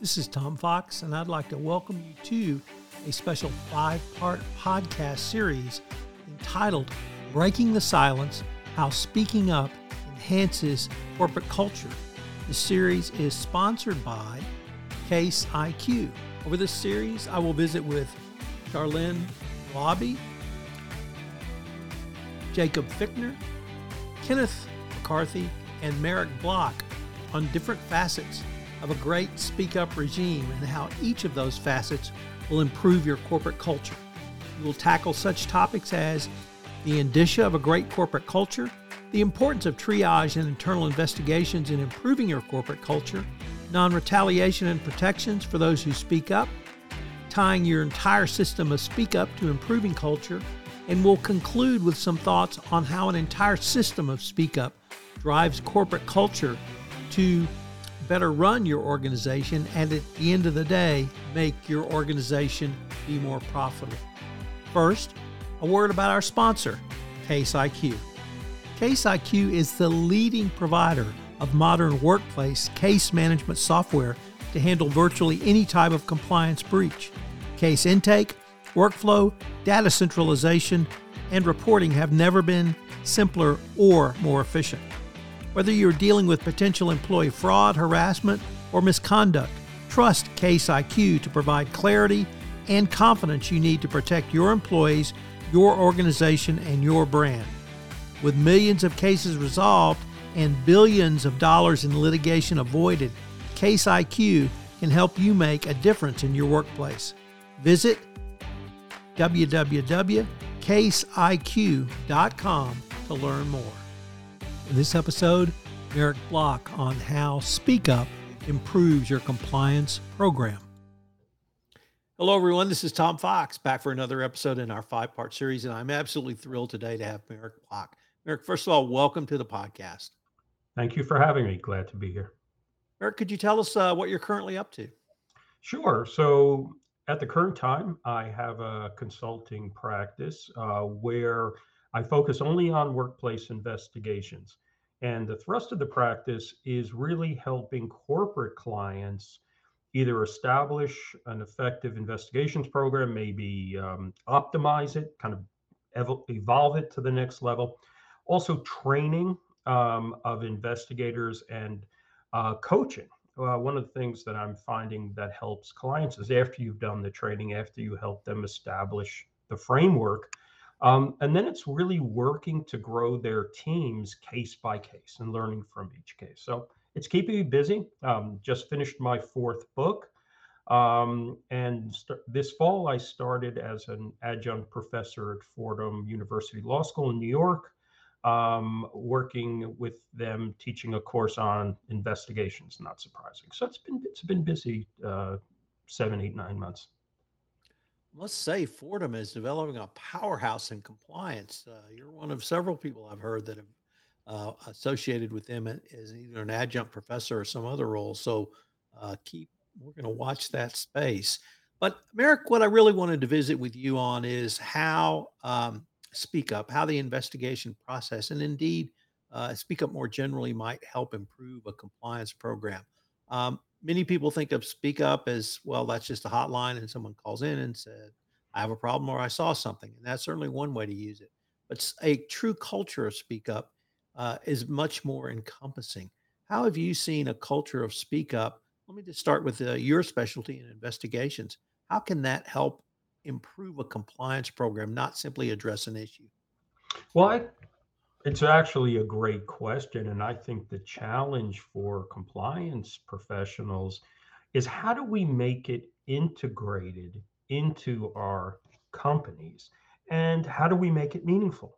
This is Tom Fox, and I'd like to welcome you to a special five part podcast series entitled Breaking the Silence How Speaking Up Enhances Corporate Culture. The series is sponsored by Case IQ. Over this series, I will visit with Sharlyn Lauby, Jakub Ficner, Kenneth McCarthy, and Meric Bloch on different facets of a great speak up regime and how each of those facets will improve your corporate culture. We will tackle such topics as the indicia of a great corporate culture, the importance of triage and internal investigations in improving your corporate culture, non retaliation and protections for those who speak up, tying your entire system of speak up to improving culture, and we'll conclude with some thoughts on how an entire system of speak up drives corporate culture to better run your organization and at the end of the day, make your organization be more profitable. First, a word about our sponsor, Case IQ. Case IQ is the leading provider of modern workplace case management software to handle virtually any type of compliance breach. Case intake, workflow, data centralization, and reporting have never been simpler or more efficient. Whether you're dealing with potential employee fraud, harassment, or misconduct, trust Case IQ to provide clarity and confidence you need to protect your employees, your organization, and your brand. With millions of cases resolved and billions of dollars in litigation avoided, Case IQ can help you make a difference in your workplace. Visit www.caseiq.com to learn more. In this episode, Eric Bloch on how Speak Up improves your compliance program. Hello, everyone. This is Tom Fox back for another episode in our five part series, and I'm absolutely thrilled today to have Meric Bloch. Meric, first of all, welcome to the podcast. Thank you for having me. Glad to be here. Meric, could you tell us uh, what you're currently up to? Sure. So, at the current time, I have a consulting practice uh, where I focus only on workplace investigations. And the thrust of the practice is really helping corporate clients either establish an effective investigations program, maybe um, optimize it, kind of ev- evolve it to the next level. Also, training um, of investigators and uh, coaching. Uh, one of the things that I'm finding that helps clients is after you've done the training, after you help them establish the framework, um, and then it's really working to grow their teams case by case and learning from each case. So it's keeping me busy. Um, just finished my fourth book. Um, and st- this fall, I started as an adjunct professor at Fordham University Law School in New York, um, working with them, teaching a course on investigations. Not surprising. So it's been it's been busy uh, seven, eight, nine months must say Fordham is developing a powerhouse in compliance. Uh, you're one of several people I've heard that have uh, associated with them as either an adjunct professor or some other role. So uh, keep we're going to watch that space. But Meric, what I really wanted to visit with you on is how um, Speak Up, how the investigation process, and indeed uh, Speak Up more generally might help improve a compliance program. Um, many people think of speak up as well that's just a hotline and someone calls in and said i have a problem or i saw something and that's certainly one way to use it. But a true culture of speak up uh, is much more encompassing. How have you seen a culture of speak up let me just start with uh, your specialty in investigations. How can that help improve a compliance program not simply address an issue? Well i it's actually a great question. And I think the challenge for compliance professionals is how do we make it integrated into our companies and how do we make it meaningful?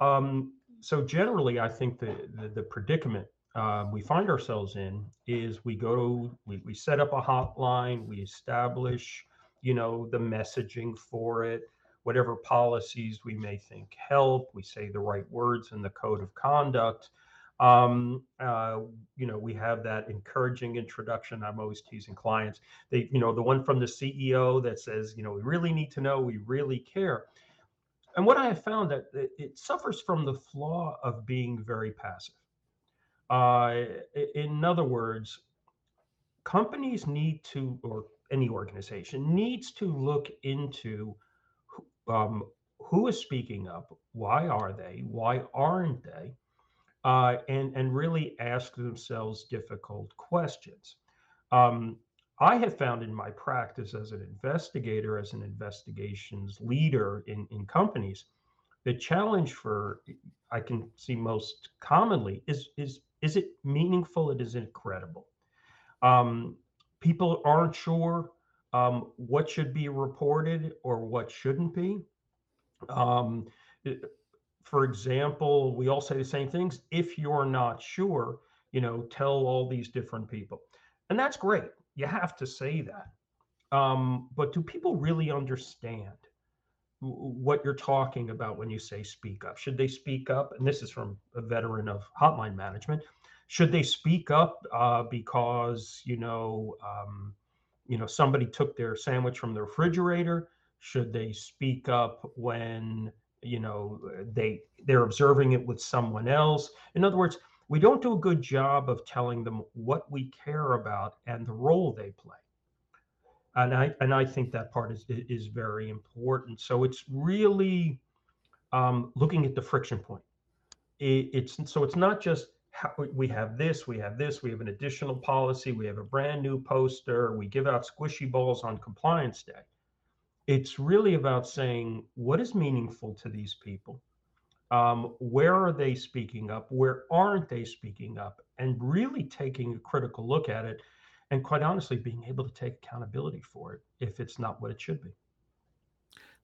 Um, so, generally, I think the, the, the predicament uh, we find ourselves in is we go, we, we set up a hotline, we establish, you know, the messaging for it whatever policies we may think help. We say the right words in the code of conduct. Um, uh, you know, we have that encouraging introduction. I'm always teasing clients. They, you know, the one from the CEO that says, you know, we really need to know, we really care. And what I have found that it, suffers from the flaw of being very passive. Uh, in other words, companies need to, or any organization needs to look into um, who is speaking up, why are they, why aren't they, uh, and and really ask themselves difficult questions. Um, I have found in my practice as an investigator, as an investigations leader in, in companies, the challenge for I can see most commonly is is is it meaningful? It is incredible. Um, people aren't sure um, what should be reported or what shouldn't be. Um, for example, we all say the same things. If you're not sure, you know, tell all these different people. And that's great. You have to say that. Um, but do people really understand what you're talking about when you say speak up? Should they speak up? And this is from a veteran of hotline management. Should they speak up uh, because you know, um, you know, somebody took their sandwich from the refrigerator? Should they speak up when you know they they're observing it with someone else? In other words we don't do a good job of telling them what we care about and the role they play. And i and i think that part is is very important. So it's really um, looking at the friction point. It, it's so it's not just we have this we have this we have an additional policy we have a brand new poster we give out squishy balls on compliance day. It's really about saying what is meaningful to these people? Um, where are they speaking up? Where aren't they speaking up? And really taking a critical look at it and quite honestly being able to take accountability for it if it's not what it should be.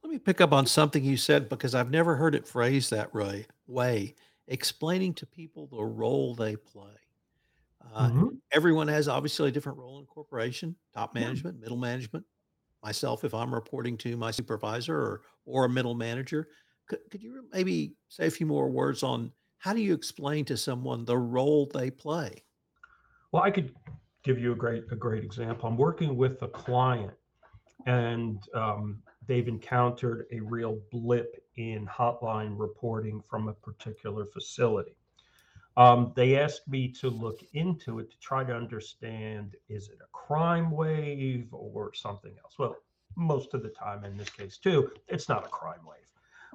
Let me pick up on something you said because i've never heard it phrased that way way explaining to people the role they play uh, mm-hmm. everyone has obviously a different role in corporation top yeah. management middle management myself if I'm reporting to my supervisor or or a middle manager. Could, could you maybe say a few more words on how do you explain to someone the role they play? Well, I could give you a great a great example. I'm working with a client, and um, they've encountered a real blip in hotline reporting from a particular facility. Um, they asked me to look into it to try to understand is it a crime wave or something else? Well, most of the time in this case, too, it's not a crime wave.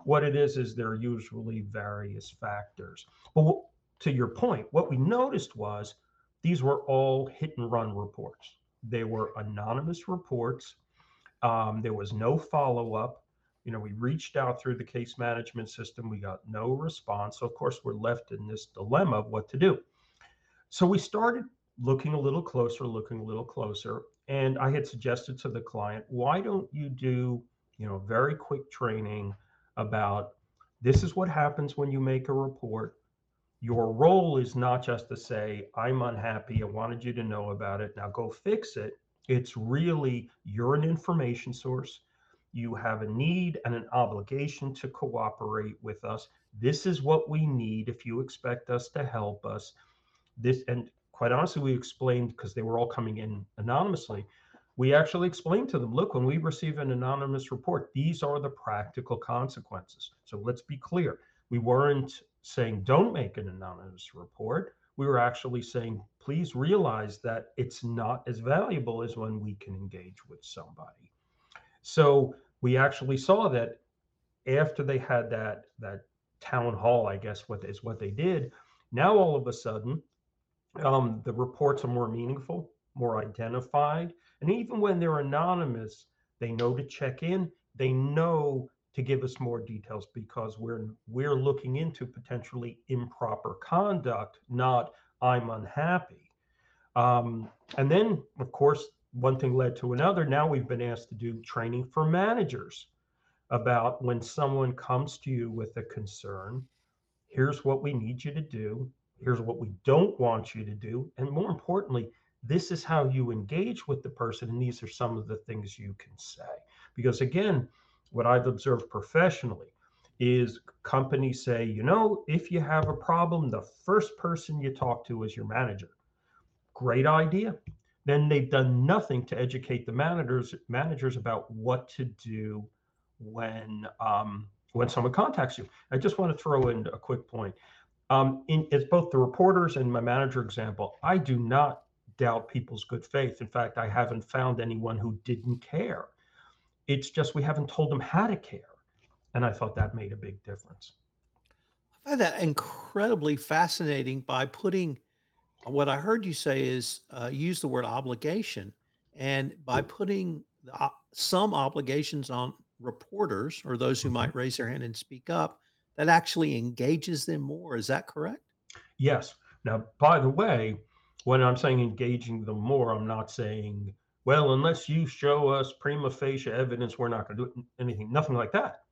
What it is, is there are usually various factors. But to your point, what we noticed was these were all hit and run reports. They were anonymous reports. Um, there was no follow up you know, we reached out through the case management system. We got no response. So, of course, we're left in this dilemma of what to do. So, we started looking a little closer, looking a little closer. And I had suggested to the client, why don't you do, you know, very quick training about this is what happens when you make a report. Your role is not just to say, I'm unhappy. I wanted you to know about it. Now go fix it. It's really you're an information source you have a need and an obligation to cooperate with us. This is what we need if you expect us to help us. This and quite honestly, we explained because they were all coming in anonymously. We actually explained to them, look, when we receive an anonymous report, these are the practical consequences. So let's be clear. We weren't saying don't make an anonymous report. We were actually saying, please realize that it's not as valuable as when we can engage with somebody. So we actually saw that after they had that that town hall, I guess what is what they did. Now all of a sudden, um, the reports are more meaningful, more identified, and even when they're anonymous, they know to check in. They know to give us more details because we're we're looking into potentially improper conduct, not I'm unhappy. Um, and then, of course, one thing led to another. Now we've been asked to do training for managers about when someone comes to you with a concern, here's what we need you to do, here's what we don't want you to do, and more importantly, this is how you engage with the person, and these are some of the things you can say. Because again, what I've observed professionally is companies say, you know, if you have a problem, the first person you talk to is your manager. Great idea then they've done nothing to educate the managers managers about what to do when um, when someone contacts you. I just want to throw in a quick point. Um, in it's both the reporters and my manager example. I do not doubt people's good faith. In fact, I haven't found anyone who didn't care. It's just we haven't told them how to care. And I thought that made a big difference. I find that incredibly fascinating by putting what I heard you say is uh, use the word obligation. And by putting some obligations on reporters or those who Mhm. might raise their hand and speak up, that actually engages them more. Is that correct? Yes. Now, by the way, when I'm saying engaging them more, I'm not saying, well, unless you show us prima facie evidence, we're not going to do anything, nothing like that.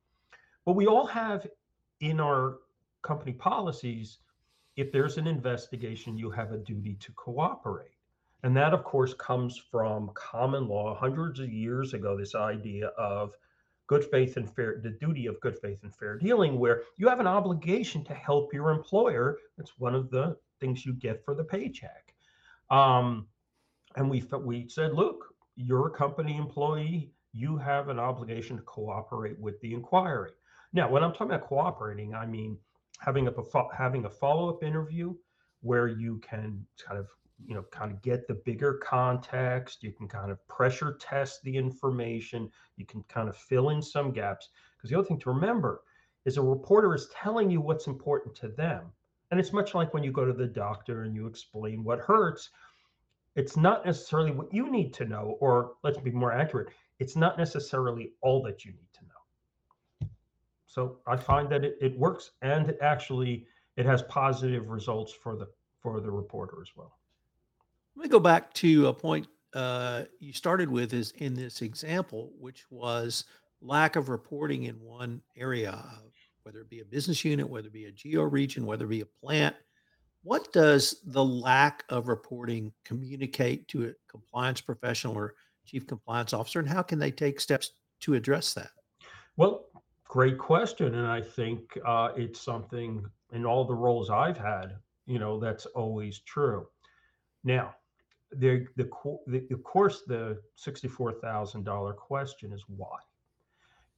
But we all have in our company policies, if there's an investigation, you have a duty to cooperate. And that, of course, comes from common law hundreds of years ago, this idea of good faith and fair, the duty of good faith and fair dealing, where you have an obligation to help your employer. It's one of the things you get for the paycheck. Um, and we we said, look, you're a company employee. You have an obligation to cooperate with the inquiry. Now, when I'm talking about cooperating, I mean having a having a follow up interview where you can kind of you know kind of get the bigger context you can kind of pressure test the information you can kind of fill in some gaps. Because the other thing to remember is a reporter is telling you what's important to them. And it's much like when you go to the doctor and you explain what hurts it's not necessarily what you need to know or let's be more accurate it's not necessarily all that you need to know so i find that it, it works and it actually it has positive results for the for the reporter as well Let me go back to a point uh, you started with is in this example, which was lack of reporting in one area, whether it be a business unit, whether it be a geo region, whether it be a plant. What does the lack of reporting communicate to a compliance professional or chief compliance officer, and how can they take steps to address that? Well, great question. And I think uh, it's something in all the roles I've had, you know, that's always true. Now, the, the, the of course, the $64,000 question is why?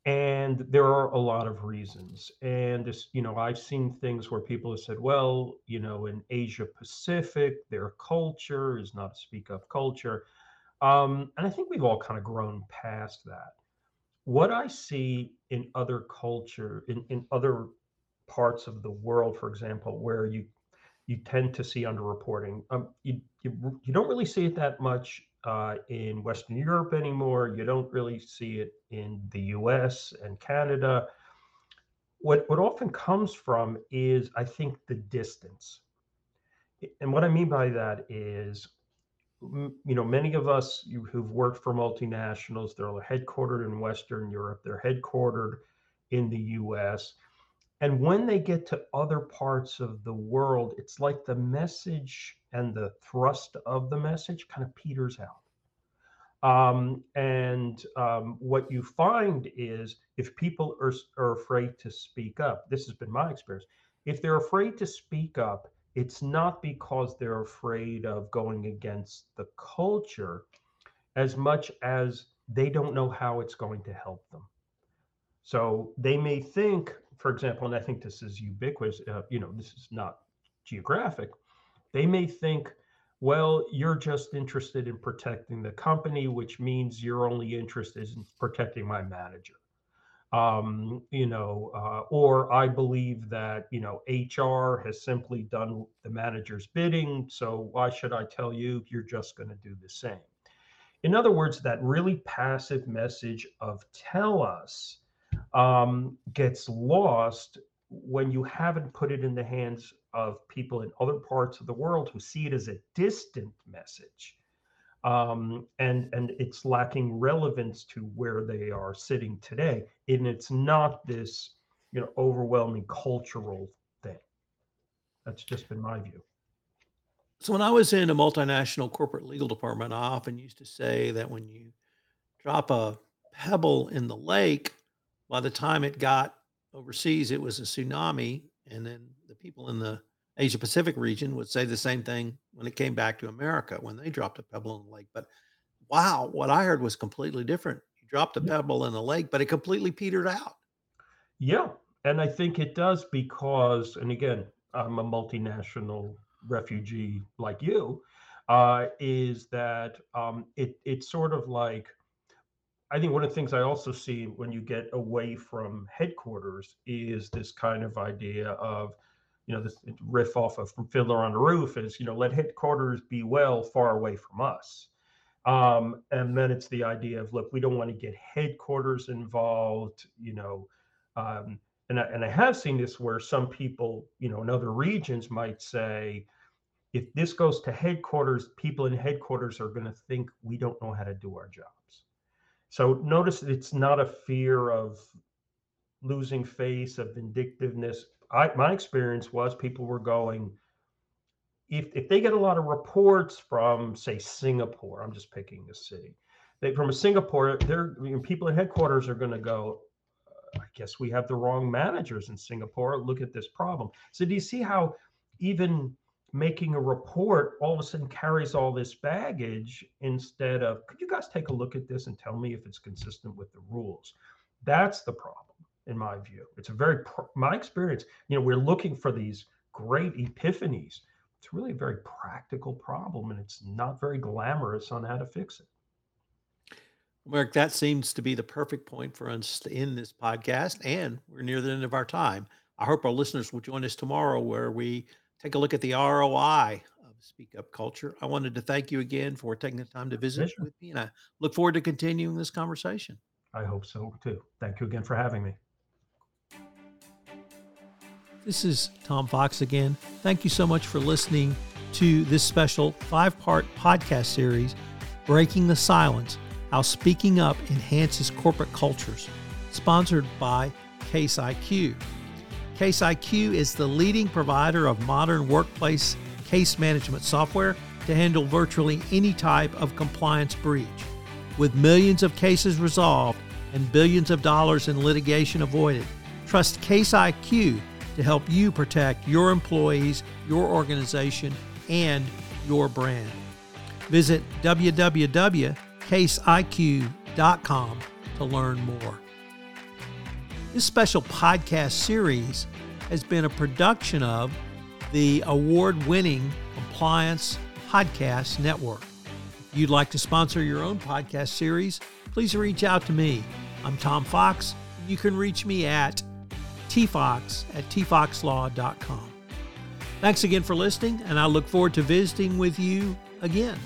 And there are a lot of reasons. And this, you know, I've seen things where people have said, well, you know, in Asia Pacific, their culture is not a speak up culture. Um, and I think we've all kind of grown past that what I see in other culture, in, in other parts of the world, for example, where you you tend to see underreporting. Um, you, you you don't really see it that much uh, in Western Europe anymore. You don't really see it in the U.S. and Canada. What what often comes from is, I think, the distance. And what I mean by that is you know, many of us who've worked for multinationals, they're headquartered in Western Europe, they're headquartered in the US. And when they get to other parts of the world, it's like the message and the thrust of the message kind of peters out. Um, and um, what you find is if people are, are afraid to speak up, this has been my experience. If they're afraid to speak up, it's not because they're afraid of going against the culture as much as they don't know how it's going to help them. So they may think, for example, and I think this is ubiquitous, uh, you know, this is not geographic. They may think, well, you're just interested in protecting the company, which means you're only interested in protecting my manager um, you know, uh, or I believe that, you know, HR has simply done the manager's bidding. So why should I tell you you're just going to do the same? In other words, that really passive message of tell us um, gets lost when you haven't put it in the hands of people in other parts of the world who see it as a distant message um, and and it's lacking relevance to where they are sitting today. And it's not this, you know, overwhelming cultural thing. That's just been my view. So when I was in a multinational corporate legal department, I often used to say that when you drop a pebble in the lake, by the time it got overseas, it was a tsunami. And then the people in the Asia Pacific region would say the same thing when it came back to America when they dropped a pebble in the lake. But wow, what I heard was completely different. You dropped a pebble in the lake, but it completely petered out. Yeah, and I think it does because, and again, I'm a multinational refugee like you. uh, is that um, it it's sort of like I think one of the things I also see when you get away from headquarters is this kind of idea of, you know, this riff off of Fiddler on the Roof is, you know, let headquarters be well far away from us. Um, and then it's the idea of, look, we don't want to get headquarters involved, you know. Um, and, I, and I have seen this where some people, you know, in other regions might say, if this goes to headquarters, people in headquarters are going to think we don't know how to do our jobs. So notice it's not a fear of losing face, of vindictiveness. I, my experience was people were going, if, if they get a lot of reports from, say, Singapore, I'm just picking a city, they, from a Singapore, they're, I mean, people at headquarters are going to go, uh, I guess we have the wrong managers in Singapore. Look at this problem. So do you see how even making a report all of a sudden carries all this baggage instead of could you guys take a look at this and tell me if it's consistent with the rules that's the problem in my view it's a very my experience you know we're looking for these great epiphanies it's really a very practical problem and it's not very glamorous on how to fix it Mark, that seems to be the perfect point for us to end this podcast, and we're near the end of our time. I hope our listeners will join us tomorrow where we take a look at the ROI of Speak Up Culture. I wanted to thank you again for taking the time to visit with me, and I look forward to continuing this conversation. I hope so too. Thank you again for having me. This is Tom Fox again. Thank you so much for listening to this special five part podcast series, Breaking the Silence How Speaking Up Enhances Corporate Cultures, sponsored by Case IQ. Case IQ is the leading provider of modern workplace case management software to handle virtually any type of compliance breach. With millions of cases resolved and billions of dollars in litigation avoided, trust Case IQ to help you protect your employees, your organization, and your brand. Visit www.caseiq.com to learn more. This special podcast series has been a production of the award winning Compliance Podcast Network. If you'd like to sponsor your own podcast series, please reach out to me. I'm Tom Fox. You can reach me at tfox at tfoxlaw.com. Thanks again for listening, and I look forward to visiting with you again.